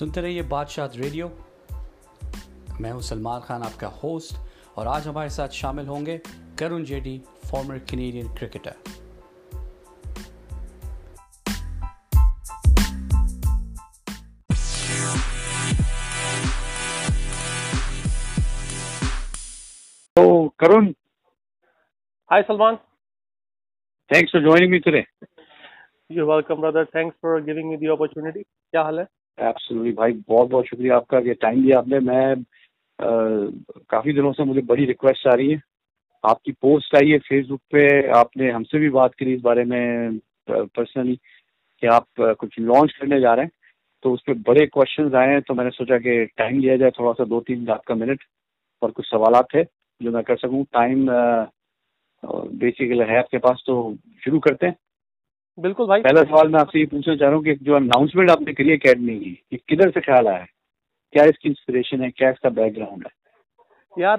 सुनते रहिए बादशाह रेडियो। मैं हूँ सलमान खान आपका होस्ट और आज हमारे साथ शामिल होंगे Karun Jethi former Canadian cricketer तो Karun. Hi Salman. Thanks for joining me today you welcome brother thanks for giving me the opportunity क्या हाल है? एब्सोल्युटली भाई, बहुत बहुत शुक्रिया आपका, ये टाइम दिया आपने। मैं काफ़ी दिनों से मुझे बड़ी रिक्वेस्ट आ रही है। आपकी पोस्ट आई है फेसबुक पे, आपने हमसे भी बात करी इस बारे में पर्सनली कि आप कुछ लॉन्च करने जा रहे हैं। तो उस पर बड़े क्वेश्चन आए हैं तो मैंने सोचा कि टाइम लिया जाए थोड़ा सा दो तीन आपका मिनट और कुछ सवाल थे जो मैं कर सकूँ। टाइम बेसिकली है आपके पास तो शुरू करते हैं। बिल्कुल भाई। पहला सवाल मैं आपसे ये पूछना चाह रहा हूँ कि जो अनाउंसमेंट आपने करी अकेडमी की ये किधर से ख्याल आया? है क्या इसकी इंस्पिरेशन है? क्या इसका बैकग्राउंड है? यार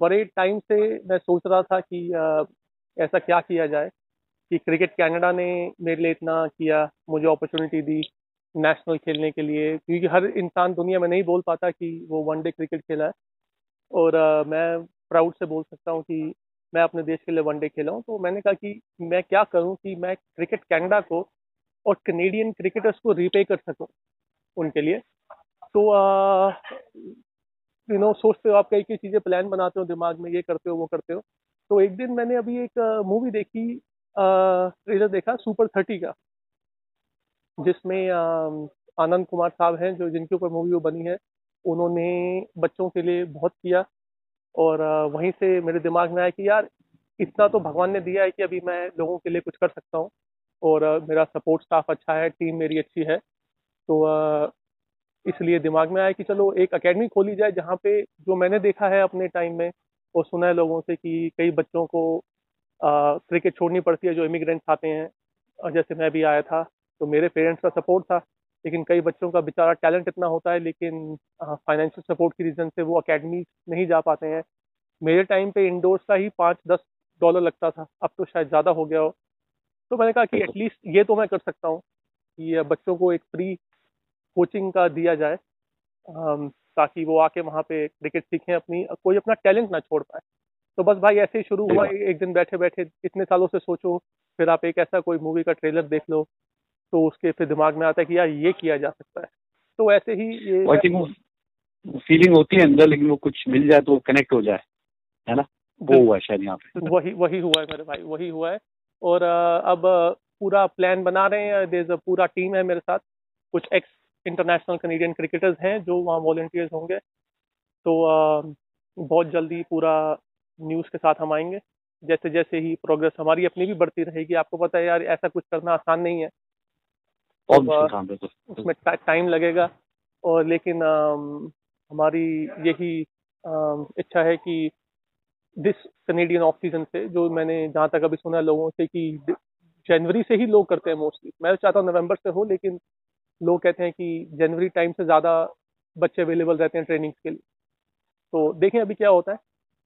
बड़े टाइम से मैं सोच रहा था कि अ, ऐसा क्या किया जाए कि क्रिकेट कनाडा ने मेरे लिए इतना किया मुझे अपॉर्चुनिटी दी नेशनल खेलने के लिए। क्योंकि हर इंसान दुनिया में नहीं बोल पाता कि वो वनडे क्रिकेट खेला है। और अ, मैं प्राउड से बोल सकता हूँ कि मैं अपने देश के लिए वनडे खेला हूँ तो मैंने कहा कि मैं क्या करूँ कि मैं क्रिकेट कैनेडा को और कनेडियन क्रिकेटर्स को रीपे कर सकूँ उनके लिए। तो यू नो सोचते हो आप कई कई चीज़ें प्लान बनाते हो, दिमाग में ये करते हो, वो करते हो। तो एक दिन मैंने अभी एक मूवी देखी ट्रेलर देखा सुपर थर्टी का, जिसमें आनंद कुमार साहब हैं, जो जिनके ऊपर मूवी वो बनी है। उन्होंने बच्चों के लिए बहुत किया। और वहीं से मेरे दिमाग में आया कि यार, इतना तो भगवान ने दिया है कि अभी मैं लोगों के लिए कुछ कर सकता हूँ। और मेरा सपोर्ट स्टाफ अच्छा है, टीम मेरी अच्छी है। तो इसलिए दिमाग में आया कि चलो, एक एकेडमी खोली जाए जहाँ पे जो मैंने देखा है अपने टाइम में और सुना है लोगों से कि कई बच्चों को क्रिकेट छोड़नी पड़ती है, जो इमिग्रेंट्स आते हैं। जैसे मैं भी आया था तो मेरे पेरेंट्स का सपोर्ट था। लेकिन कई बच्चों का बेचारा टैलेंट इतना होता है लेकिन फाइनेंशियल सपोर्ट की रीज़न से वो अकेडमी नहीं जा पाते हैं। मेरे टाइम पे इंडोर्स का ही पाँच दस डॉलर लगता था अब तो शायद ज़्यादा हो गया हो। तो मैंने कहा कि एटलीस्ट ये तो मैं कर सकता हूँ कि बच्चों को एक फ्री कोचिंग का दिया जाए ताकि वो आके वहाँ पे क्रिकेट सीखें अपनी कोई अपना टैलेंट ना छोड़ पाए। तो बस भाई ऐसे ही शुरू हुआ एक दिन बैठे बैठे इतने सालों से सोचो फिर आप एक ऐसा कोई मूवी का ट्रेलर देख लो तो उसके फिर दिमाग में आता है कि यार ये किया जा सकता है। तो ऐसे ही ये फीलिंग होती है अंदर लेकिन वो कुछ मिल जाए तो कनेक्ट हो जाए है ना? वो हुआ शायद यहाँ पे। वही वही हुआ है मेरे भाई वही हुआ है। और अब पूरा प्लान बना रहे हैं देर पूरा टीम है मेरे साथ। कुछ एक्स इंटरनेशनल कनेडियन क्रिकेटर्स हैं जो वहाँ वॉल्टियर्स होंगे। तो बहुत जल्दी पूरा न्यूज़ के साथ हम आएँगे। जैसे जैसे ही प्रोग्रेस हमारी अपनी भी बढ़ती रहेगी आपको पता है यार ऐसा कुछ करना आसान नहीं है। तो, तो उसमें टाइम लगेगा। और लेकिन हमारी यही इच्छा है कि दिस कनेडियन ऑफ़ सीज़न से जो मैंने जहाँ तक अभी सुना लोगों से कि जनवरी से ही लोग करते हैं मोस्टली मैं चाहता हूँ नवंबर से हो लेकिन लोग कहते हैं कि जनवरी टाइम से ज़्यादा बच्चे अवेलेबल रहते हैं ट्रेनिंग्स के लिए। तो देखें अभी क्या होता है।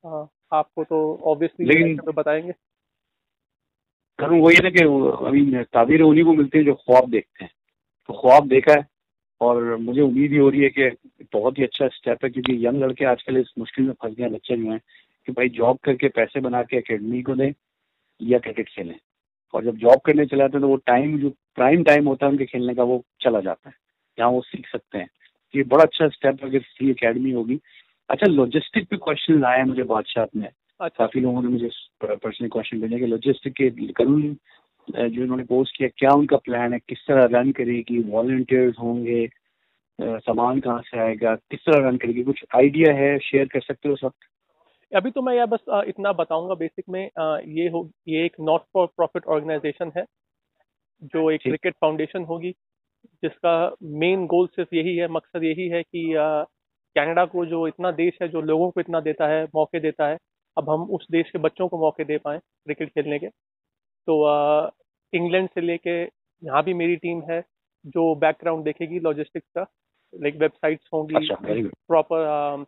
हाँ, आपको तो ऑब्वियसली बताएँगे। कारण वही है ना कि अभी ताबीर उन्हीं को मिलती है जो ख्वाब देखते हैं। तो ख्वाब देखा है और मुझे उम्मीद ही हो रही है कि बहुत ही अच्छा स्टेप है क्योंकि यंग लड़के आजकल इस मुश्किल में फंस गए बच्चे जो हैं, कि भाई जॉब करके पैसे बना के अकेडमी को दें या क्रिकेट खेलें। और जब जॉब करने चले जाते हैं तो वो टाइम जो प्राइम टाइम होता है उनके खेलने का वो चला जाता है। जहाँ वो सीख सकते हैं। ये बड़ा अच्छा स्टेप अगर फ्री अकेडमी होगी। अच्छा लॉजिस्टिक पे क्वेश्चन हैं मुझे बादशाह में अच्छा। काफ़ी लोगों ने मुझे पर्सनल क्वेश्चन भेजे कि लॉजिस्टिक के करूँ जो इन्होंने पोस्ट किया क्या उनका प्लान है? किस तरह रन करेगी? वॉल्टियर्स होंगे सामान कहाँ से आएगा? किस तरह रन करेगी? कुछ आइडिया है? शेयर कर सकते हो सब अभी तो मैं यार बस इतना बताऊँगा बेसिक में ये हो ये एक नॉट फॉर प्रॉफिट ऑर्गेनाइजेशन है जो एक क्रिकेट फाउंडेशन होगी जिसका मेन गोल सिर्फ़ यही है मकसद यही है कि कनाडा को जो इतना देश है जो लोगों को इतना देता है मौके देता है अब हम उस देश के बच्चों को मौके दे पाएँ क्रिकेट खेलने के। तो इंग्लैंड से लेके यहाँ भी मेरी टीम है जो बैकग्राउंड देखेगी लॉजिस्टिक्स का। लाइक वेबसाइट्स होंगी प्रॉपर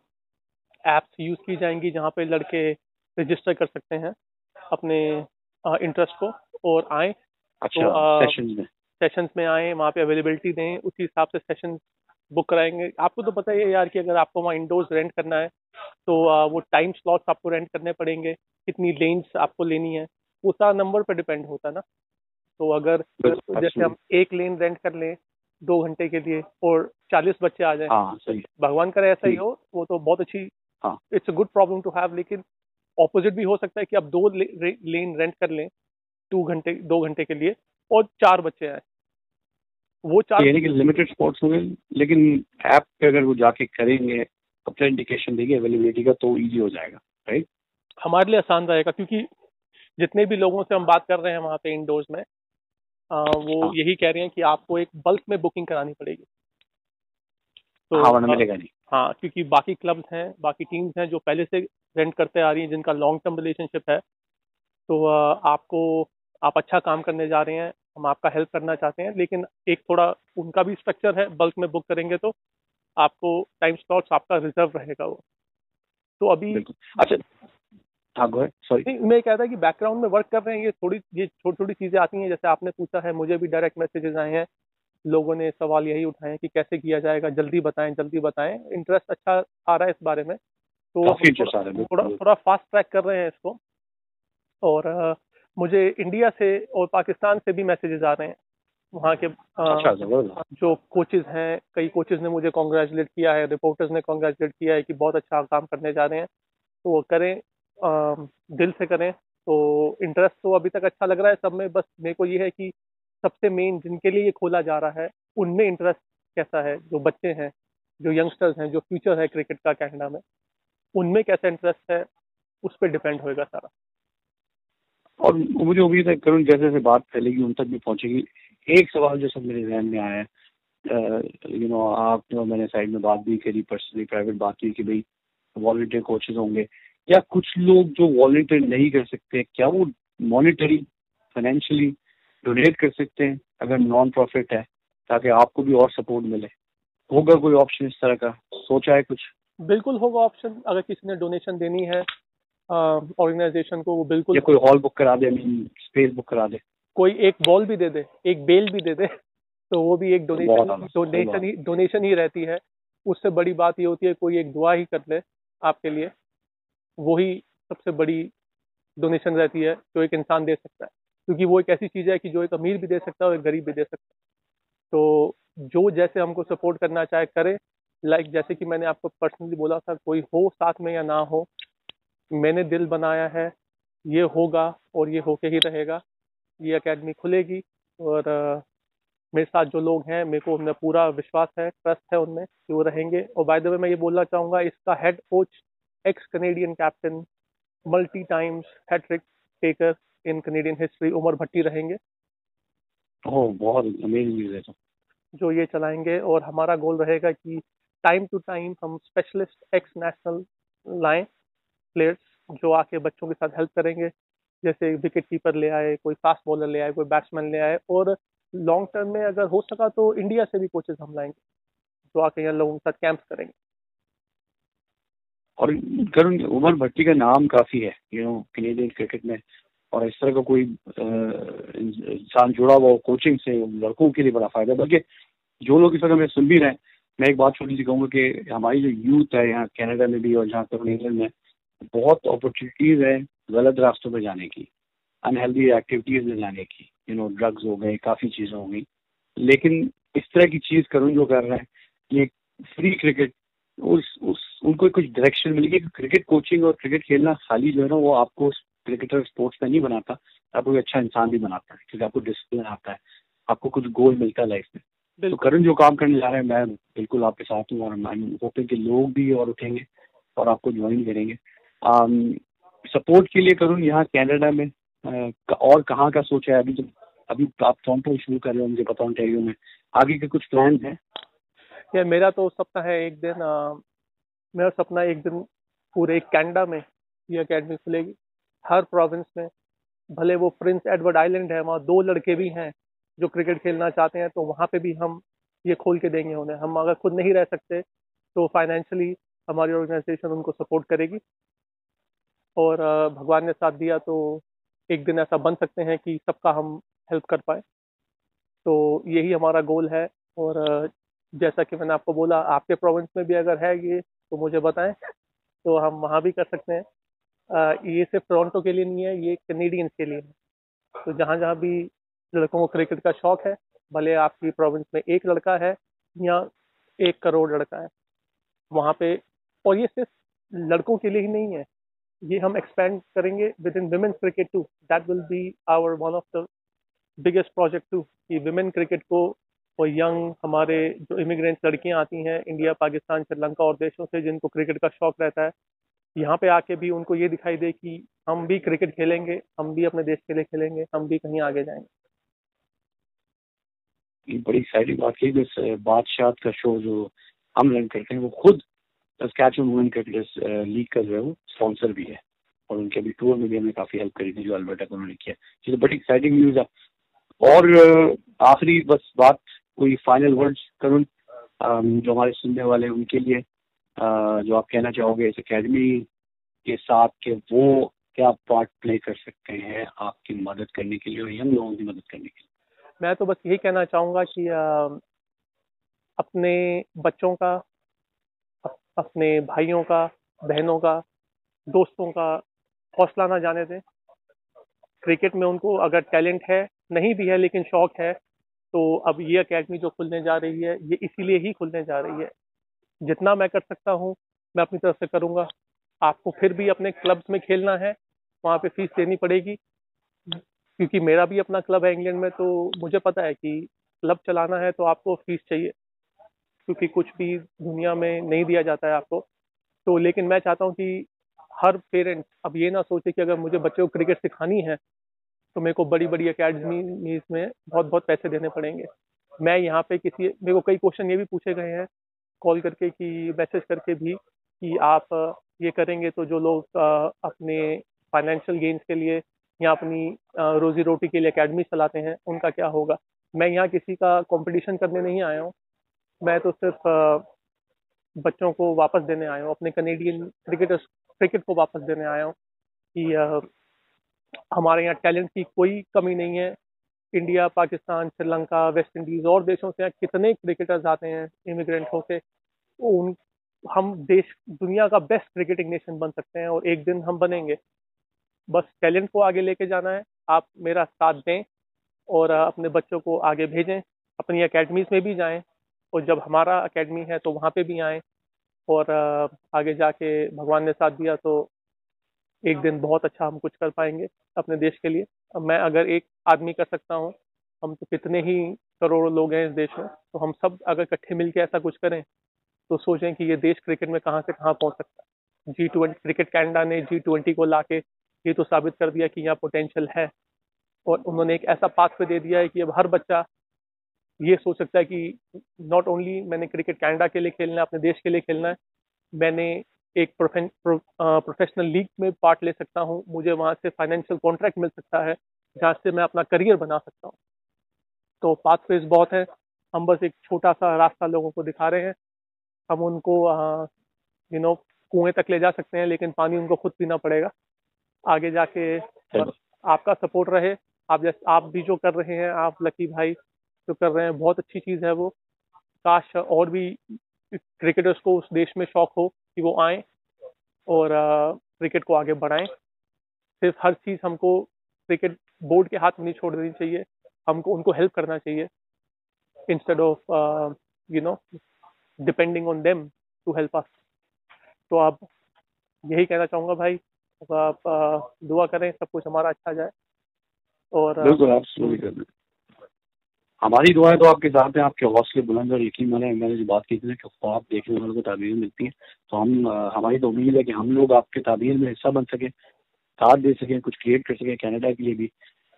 एप्स यूज़ की जाएँगी जहाँ पे लड़के रजिस्टर कर सकते हैं अपने इंटरेस्ट को और आए। अच्छा तो, सेशंस में। सेशंस में आए वहाँ पे अवेलेबिलिटी दें उसी हिसाब से सेशन बुक कराएँगे। आपको तो पता ही है यार कि अगर आपको वहाँ इंडोर्स रेंट करना है तो आ, वो टाइम स्लॉट्स आपको रेंट करने पड़ेंगे कितनी लेन्स आपको लेनी है वो सारा नंबर पर डिपेंड होता है ना। तो अगर जैसे हम एक लेन रेंट कर लें दो घंटे के लिए और चालीस बच्चे आ जाए हाँ भगवान करे ऐसा ही। हो वो तो बहुत अच्छी। It's a good problem to have लेकिन ऑपोजिट भी हो सकता है कि आप दो लेन रेंट कर लें टू घंटे दो घंटे के लिए और चार बच्चे आए। वो चार यानी कि लिमिटेड स्पॉट्स होंगे लेकिन ऐप पे अगर वो जाके करेंगे अपना इंडिकेशन देंगे अवेलेबिलिटी का तो इजी हो जाएगा राइट हमारे लिए आसान रहेगा क्योंकि जितने भी लोगों से हम बात कर रहे हैं वहाँ पे इंडोर्स में आ, वो हाँ। यही कह रहे हैं कि आपको एक बल्क में बुकिंग करानी पड़ेगी। तो हाँ मिलेगा नहीं। हाँ क्योंकि बाकी क्लब्स हैं बाकी टीम्स हैं जो पहले से रेंट करते आ रही हैं जिनका लॉन्ग टर्म रिलेशनशिप है तो आपको आप अच्छा काम करने जा रहे हैं हम आपका हेल्प करना चाहते हैं लेकिन एक थोड़ा उनका भी स्ट्रक्चर है बल्क में बुक करेंगे तो आपको टाइम स्लॉट्स आपका रिज़र्व रहेगा वो। तो अभी अच्छा हाँ सॉरी नहीं मैं कहता कि बैकग्राउंड में वर्क कर रहे हैं ये थोड़ी ये छोटी छोटी चीज़ें आती हैं जैसे आपने पूछा है मुझे भी डायरेक्ट मैसेजेस आए हैं लोगों ने सवाल यही उठाए हैं कि कैसे किया जाएगा जल्दी बताएँ जल्दी बताएँ इंटरेस्ट अच्छा आ रहा है इस बारे में तो आ थोड़ा थोड़ा फास्ट ट्रैक कर रहे हैं इसको और मुझे इंडिया से और पाकिस्तान से भी मैसेजेस आ रहे हैं। वहाँ के अच्छा जो कोचेज हैं कई कोचेज ने मुझे कॉन्ग्रेचुलेट किया है रिपोर्टर्स ने कॉन्ग्रेचुलेट किया है कि बहुत अच्छा काम करने जा रहे हैं। तो वो करें अम, दिल से करें। तो इंटरेस्ट तो अभी तक अच्छा लग रहा है सब में बस मेरे को ये है कि सबसे मेन जिनके लिए ये खोला जा रहा है उनमें इंटरेस्ट कैसा है? जो बच्चे हैं जो यंगस्टर्स हैं जो फ्यूचर है क्रिकेट का कनाडा में उनमें कैसा इंटरेस्ट है? उस पर डिपेंड होएगा सारा। और मुझे उम्मीद है करुण जैसे जैसे बात फैलेगी, उन तक भी पहुंचेगी। एक सवाल जो सब मेरे जहन में आया है यू नो आप और मैंने साइड में बात भी करी पर्सनली प्राइवेट बात की कि भाई वॉल्टियर कोचेज होंगे, या कुछ लोग जो वॉल्टियर नहीं कर सकते क्या वो मॉनिटरी फाइनेंशियली डोनेट कर सकते हैं, अगर नॉन प्रॉफिट है, ताकि आपको भी और सपोर्ट मिले? होगा कोई ऑप्शन इस तरह का? सोचा है कुछ? बिल्कुल होगा ऑप्शन अगर किसी ने डोनेशन देनी है ऑर्गेनाइजेशन को वो बिल्कुल या कोई हॉल बुक करा दे मीन स्पेस बुक करा दे। कोई एक बॉल भी दे दे एक बेल भी दे दे तो वो भी एक डोनेशन डोनेशन ही डोनेशन ही रहती है। उससे बड़ी बात ये होती है कोई एक दुआ ही कर ले आपके लिए वही सबसे बड़ी डोनेशन रहती है जो एक इंसान दे सकता है। क्योंकि वो एक ऐसी चीज़ है कि जो एक अमीर भी दे सकता है और एक गरीब भी दे सकता है। तो जो जैसे हमको सपोर्ट करना चाहे करे। लाइक जैसे कि मैंने आपको पर्सनली बोला था कोई हो साथ में या ना हो मैंने दिल बनाया है ये होगा और ये होके ही रहेगा। ये एकेडमी खुलेगी और मेरे साथ जो लोग हैं मेरे को उनमें पूरा विश्वास है ट्रस्ट है उनमें कि वो रहेंगे। और बाय द वे मैं ये बोलना चाहूँगा इसका head coach ex Canadian captain multi times hattrick taker in Canadian history Umar Bhatti रहेंगे। ओह बहुत अमेजिंग है तो। जो ये चलाएँगे और हमारा गोल रहेगा कि टाइम टू टाइम हम स्पेशलिस्ट एक्स नेशनल लाएँ। प्लेयर्स जो आके बच्चों के साथ हेल्प करेंगे। जैसे विकेट कीपर ले आए, कोई फास्ट बॉलर ले आए, कोई बैट्समैन ले आए और लॉन्ग टर्म में अगर हो सका तो इंडिया से भी कोचेस हम लाएँगे, जो आके यहाँ लोगों के साथ कैंप्स करेंगे। और उमर भट्टी का नाम काफ़ी है यू नो कैनेडियन क्रिकेट में। और इस तरह का कोई इंसान जुड़ा हुआ कोचिंग से, लड़कों के लिए बड़ा फ़ायदा। बल्कि जो लोग इस वक्त हमें सुन भी रहे हैं, मैं एक बात छोटी सी कहूँगा कि हमारी जो यूथ है यहाँ कनाडा में भी और जहाँ तक इंग्लैंड में बहुत अपॉर्चुनिटीज़ है गलत रास्तों पे जाने की अनहेल्दी एक्टिविटीज़ में जाने की यू नो ड्रग्स हो गए काफ़ी चीज़ें हो गई। लेकिन इस तरह की चीज़ करुण जो कर रहे हैं ये फ्री क्रिकेट उस उस उनको कुछ डायरेक्शन मिलेगी क्रिकेट कोचिंग और क्रिकेट खेलना खाली जो है ना वो आपको क्रिकेटर स्पोर्ट्स में नहीं बनाता आपको एक अच्छा इंसान भी बनाता है क्योंकि आपको डिसिप्लिन आता है आपको कुछ गोल मिलता है लाइफ में। तो करण जो काम करने जा रहे हैं मैं बिल्कुल आपके साथ हूँ और मैं होपिंग कि लोग भी और उठेंगे और आपको ज्वाइन करेंगे। सपोर्ट के लिए करूँ यहाँ कनाडा में और कहाँ का सोचा है अभी तो अभी आप टोरंटो शुरू कर रहे हो मुझे पता ऑन्टेरियो में। आगे के कुछ प्लान हैं? या मेरा तो सपना है एक दिन अ, मेरा सपना एक दिन पूरे कनाडा में ये अकेडमी खुलेगी। हर प्रोविंस में भले वो प्रिंस एडवर्ड आइलैंड है वहाँ दो लड़के भी हैं जो क्रिकेट खेलना चाहते हैं तो वहाँ पे भी हम ये खोल के देंगे उन्हें। हम अगर खुद नहीं रह सकते तो फाइनेंशियली हमारी ऑर्गेनाइजेशन उनको सपोर्ट करेगी। और भगवान ने साथ दिया तो एक दिन ऐसा बन सकते हैं कि सबका हम हेल्प कर पाए। तो यही हमारा गोल है और जैसा कि मैंने आपको बोला, आपके प्रोविंस में भी अगर है ये तो मुझे बताएँ। तो हम वहाँ भी कर सकते हैं। ये सिर्फ़ टोरंटो के लिए नहीं है, ये कैनेडियंस के लिए है। तो जहाँ जहाँ भी लड़कों को क्रिकेट का शौक है, भले आपकी प्रोविंस में एक लड़का है या एक करोड़ लड़का है, वहाँ पे, और ये सिर्फ़ लड़कों के लिए ही नहीं है ये हम एक्सपेंड करेंगे with in women's cricket to that will be our one of the biggest project to कि वुमेन क्रिकेट को और यंग हमारे जो इमिग्रेंट्स लड़कियाँ आती हैं इंडिया पाकिस्तान श्रीलंका और देशों से जिनको क्रिकेट का शौक रहता है, यहाँ पे आके भी उनको ये दिखाई दे कि हम भी क्रिकेट खेलेंगे, हम भी अपने देश के लिए खेलेंगे, हम भी कहीं आगे जाएँगे। बड़ी एक्साइटिंग बात है जिस बादशाह का शो जो हम रन करते हैं, वो खुद वुमेन लीग का जो है वो स्पॉन्सर भी है और उनके अभी टूर में भी हमने काफ़ी हेल्प करी थी जो अल्बर्टा को उन्होंने किया। तो बड़ी एक्साइटिंग न्यूज़ है। और आखिरी बस बात, कोई फाइनल वर्ड्स करूँ जो हमारे सुनने वाले उनके लिए जो आप कहना चाहोगे इस अकेडमी के साथ के वो क्या पार्ट प्ले कर सकते हैं आपकी मदद करने के लिए और यंग लोगों की मदद करने के लिए? मैं तो बस यही कहना चाहूँगा कि अपने बच्चों का अपने भाइयों का, बहनों का, दोस्तों का हौसला ना जाने दें। क्रिकेट में उनको अगर टैलेंट है, नहीं भी है लेकिन शौक है तो अब ये अकेडमी जो खुलने जा रही है, ये इसीलिए ही खुलने जा रही है। जितना मैं कर सकता हूँ, मैं अपनी तरफ़ से करूँगा। आपको फिर भी अपने क्लब्स में खेलना है, वहाँ पे फ़ीस देनी पड़ेगी। क्योंकि मेरा भी अपना क्लब है इंग्लैंड में तो मुझे पता है कि क्लब चलाना है तो आपको फ़ीस चाहिए। क्योंकि कुछ भी दुनिया में नहीं दिया जाता है आपको। तो लेकिन मैं चाहता हूँ कि हर पेरेंट अब ये ना सोचे कि अगर मुझे बच्चे को क्रिकेट सिखानी है तो मेरे को बड़ी बड़ी अकेडमी में बहुत बहुत पैसे देने पड़ेंगे। मैं यहाँ पे किसी, मेरे को कई क्वेश्चन ये भी पूछे गए हैं कॉल करके कि मैसेज करके भी कि आप ये करेंगे तो जो लोग अपने फाइनेंशियल गेन्स के लिए या अपनी रोजी रोटी के लिए अकेडमी चलाते हैं, उनका क्या होगा? मैं यहाँ किसी का कंपटीशन करने नहीं आया हूँ। मैं तो सिर्फ़ बच्चों को वापस देने आया हूँ, अपने कनेडियन क्रिकेटर्स क्रिकेट को वापस देने आया हूँ कि हमारे यहाँ टैलेंट की कोई कमी नहीं है। India Pakistan Sri Lanka West Indies और देशों से कितने क्रिकेटर्स आते हैं इमिग्रेंट होके, उन, हम देश, दुनिया का बेस्ट क्रिकेटिंग नेशन बन सकते हैं और एक दिन हम बनेंगे। बस टैलेंट को आगे लेके जाना है, आप मेरा साथ दें और अपने बच्चों को आगे भेजें, अपनी अकेडमीज में भी जाएँ और जब हमारा अकेडमी है तो वहाँ पे भी आएँ और आगे जाके भगवान ने साथ दिया तो एक दिन बहुत अच्छा हम कुछ कर पाएँगे अपने देश के लिए। मैं अगर एक आदमी कर सकता हूँ, हम तो कितने ही करोड़ों लोग हैं इस देश में तो हम सब अगर इकट्ठे मिलकर ऐसा कुछ करें तो सोचें कि ये देश क्रिकेट में कहाँ से कहाँ पहुँच सकता है। जी ट्वेंटी क्रिकेट कैनेडा ने जी ट्वेंटी को ला ये तो साबित कर दिया कि यहाँ पोटेंशियल है और उन्होंने एक ऐसा पाथ पे दे दिया है कि अब हर बच्चा ये सोच सकता है कि नॉट ओनली मैंने क्रिकेट कैनेडा के लिए खेलना है अपने देश के लिए खेलना है मैंने एक प्रोफे प्रोफेशनल लीग में पार्ट ले सकता हूँ मुझे वहाँ से फाइनेंशियल कॉन्ट्रैक्ट मिल सकता है जहाँ से मैं अपना करियर बना सकता हूँ। तो पाथ फ़ेज़ बहुत है हम बस एक छोटा सा रास्ता लोगों को दिखा रहे हैं हम उनको यू नो कुएँ तक ले जा सकते हैं लेकिन पानी उनको खुद पीना पड़ेगा। आगे जाके आपका सपोर्ट रहे आप जैसे आप भी जो कर रहे हैं आप लकी भाई जो कर रहे हैं, बहुत अच्छी चीज़ है वो। काश और भी क्रिकेटर्स को उस देश में शौक हो कि वो आए और क्रिकेट को आगे बढ़ाएँ। सिर्फ़ हर चीज़ हमको क्रिकेट बोर्ड के हाथ में नहीं छोड़ देनी चाहिए, हमको, उनको हेल्प करना चाहिए। Instead of you know depending on them to help us तो आप यही कहना चाहूँगा भाई तो आप दुआ करें, सब कुछ हमारा अच्छा जाए और हमारी दुआएँ तो आपके साथ हैं, आपके हौसले बुलंद और यकीन मैंने मैंने जो बात की थी ना कि ख्वाब देखने वालों को ताबीर मिलती है तो हम हमारी तो उम्मीद है कि हम लोग आपके ताबीर में हिस्सा बन सकें, साथ दे सकें, कुछ क्रिएट कर सकें कनाडा के लिए भी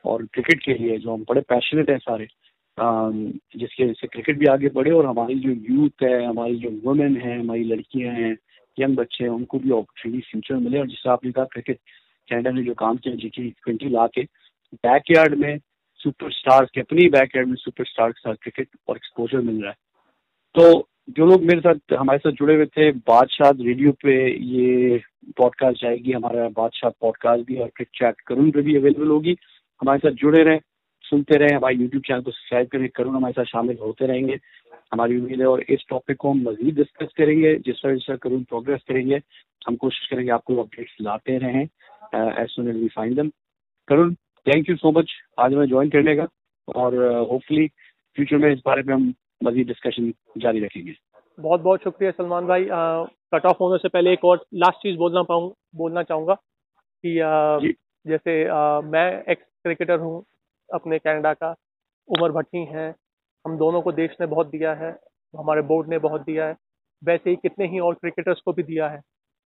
और क्रिकेट के लिए जो हम बड़े पैशनेट हैं सारे जिसकी से क्रिकेट भी आगे बढ़े और हमारी जो यूथ है, हमारी जो वुमेन है, हमारी लड़कियाँ हैं यंग बच्चे हैं, उनको भी अपॉर्चुनिटी फ्यूचर मिले। और जिससे आपने कहा क्रिकेट कैनेडा ने जो काम किया, जी टी ट्वेंटी ला के बैकयार्ड में सुपरस्टार्स के, अपनी बैकयार्ड में सुपरस्टार के साथ क्रिकेट और एक्सपोजर मिल रहा है। तो जो लोग मेरे साथ, हमारे साथ जुड़े हुए थे, बादशाह रेडियो पे ये पॉडकास्ट जाएगी, हमारा बादशाह पॉडकास्ट भी और क्रिक चैट करूँ पे भी अवेलेबल होगी। हमारे साथ जुड़े रहें, सुनते रहे, हमारे यूट्यूब चैनल को सब्सक्राइब करें, करुण हमारे साथ शामिल होते रहेंगे। हमारी उम्मीद है और इस टॉपिक को हम मजीद डिस्कस करेंगे, जिस तरह जिस तरह करुण प्रोग्रेस करेंगे। हम कोशिश करेंगे आपको अपडेट्स लाते रहें as soon as we find them Karun thank you so much आज हमें ज्वाइन करने का और होपफुली uh, फ्यूचर में इस बारे में हम मजीद डिस्कशन जारी रखेंगे। बहुत बहुत शुक्रिया सलमान भाई। कट ऑफ़ होने से पहले एक और लास्ट चीज़ बोलना पाऊँ बोलना चाहूँगा कि आ, जैसे आ, मैं एक्स क्रिकेटर हूँ अपने कनाडा का। उमर भट्टी हैं। हम दोनों को देश ने बहुत दिया है। हमारे बोर्ड ने बहुत दिया है। वैसे ही कितने ही और क्रिकेटर्स को भी दिया है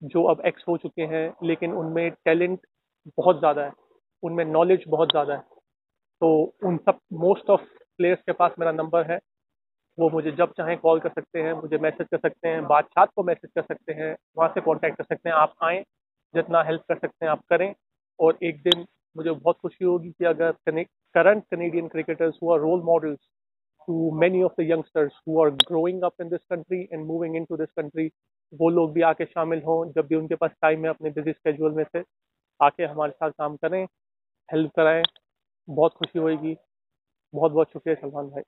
जो अब एक्स हो चुके हैं लेकिन उनमें टैलेंट बहुत ज़्यादा है। उनमें नॉलेज बहुत ज़्यादा है। तो उन सब मोस्ट ऑफ़ प्लेयर्स के पास मेरा नंबर है। वो मुझे जब चाहें कॉल कर सकते हैं, मुझे मैसेज कर सकते हैं बादशाह को मैसेज कर सकते हैं, वहाँ से कॉन्टैक्ट कर सकते हैं। आप आएँ, जितना हेल्प कर सकते हैं आप करें। और एक दिन मुझे बहुत खुशी होगी कि अगर करंट कनेडियन क्रिकेटर्स हुआ role models to many of the youngsters who are growing up in this country and moving in to this country वो लोग भी आके शामिल हों। जब भी उनके पास टाइम है, अपने बिज़ी स्केड्यूल में से, आके हमारे साथ काम करें। हेल्प कराएँ। बहुत खुशी होगी बहुत बहुत शुक्रिया सलमान भाई।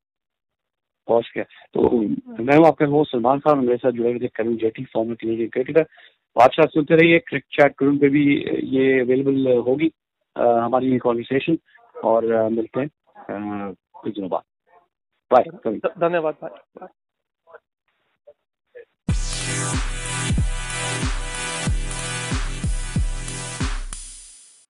बहुत शुक्रिया। तो मैं हूँ आपका होस्ट सलमान खान मेरे साथ जुड़े हुए थे Karun Jethi former Canadian cricketer आप बादशाह सुनते रहिए क्रिक चैट करुण पे भी ये अवेलेबल होगी हमारी ये कॉन्वर्सेशन और मिलते हैं कुछ दिनों बाद। बाय धन्यवाद भाई। बाय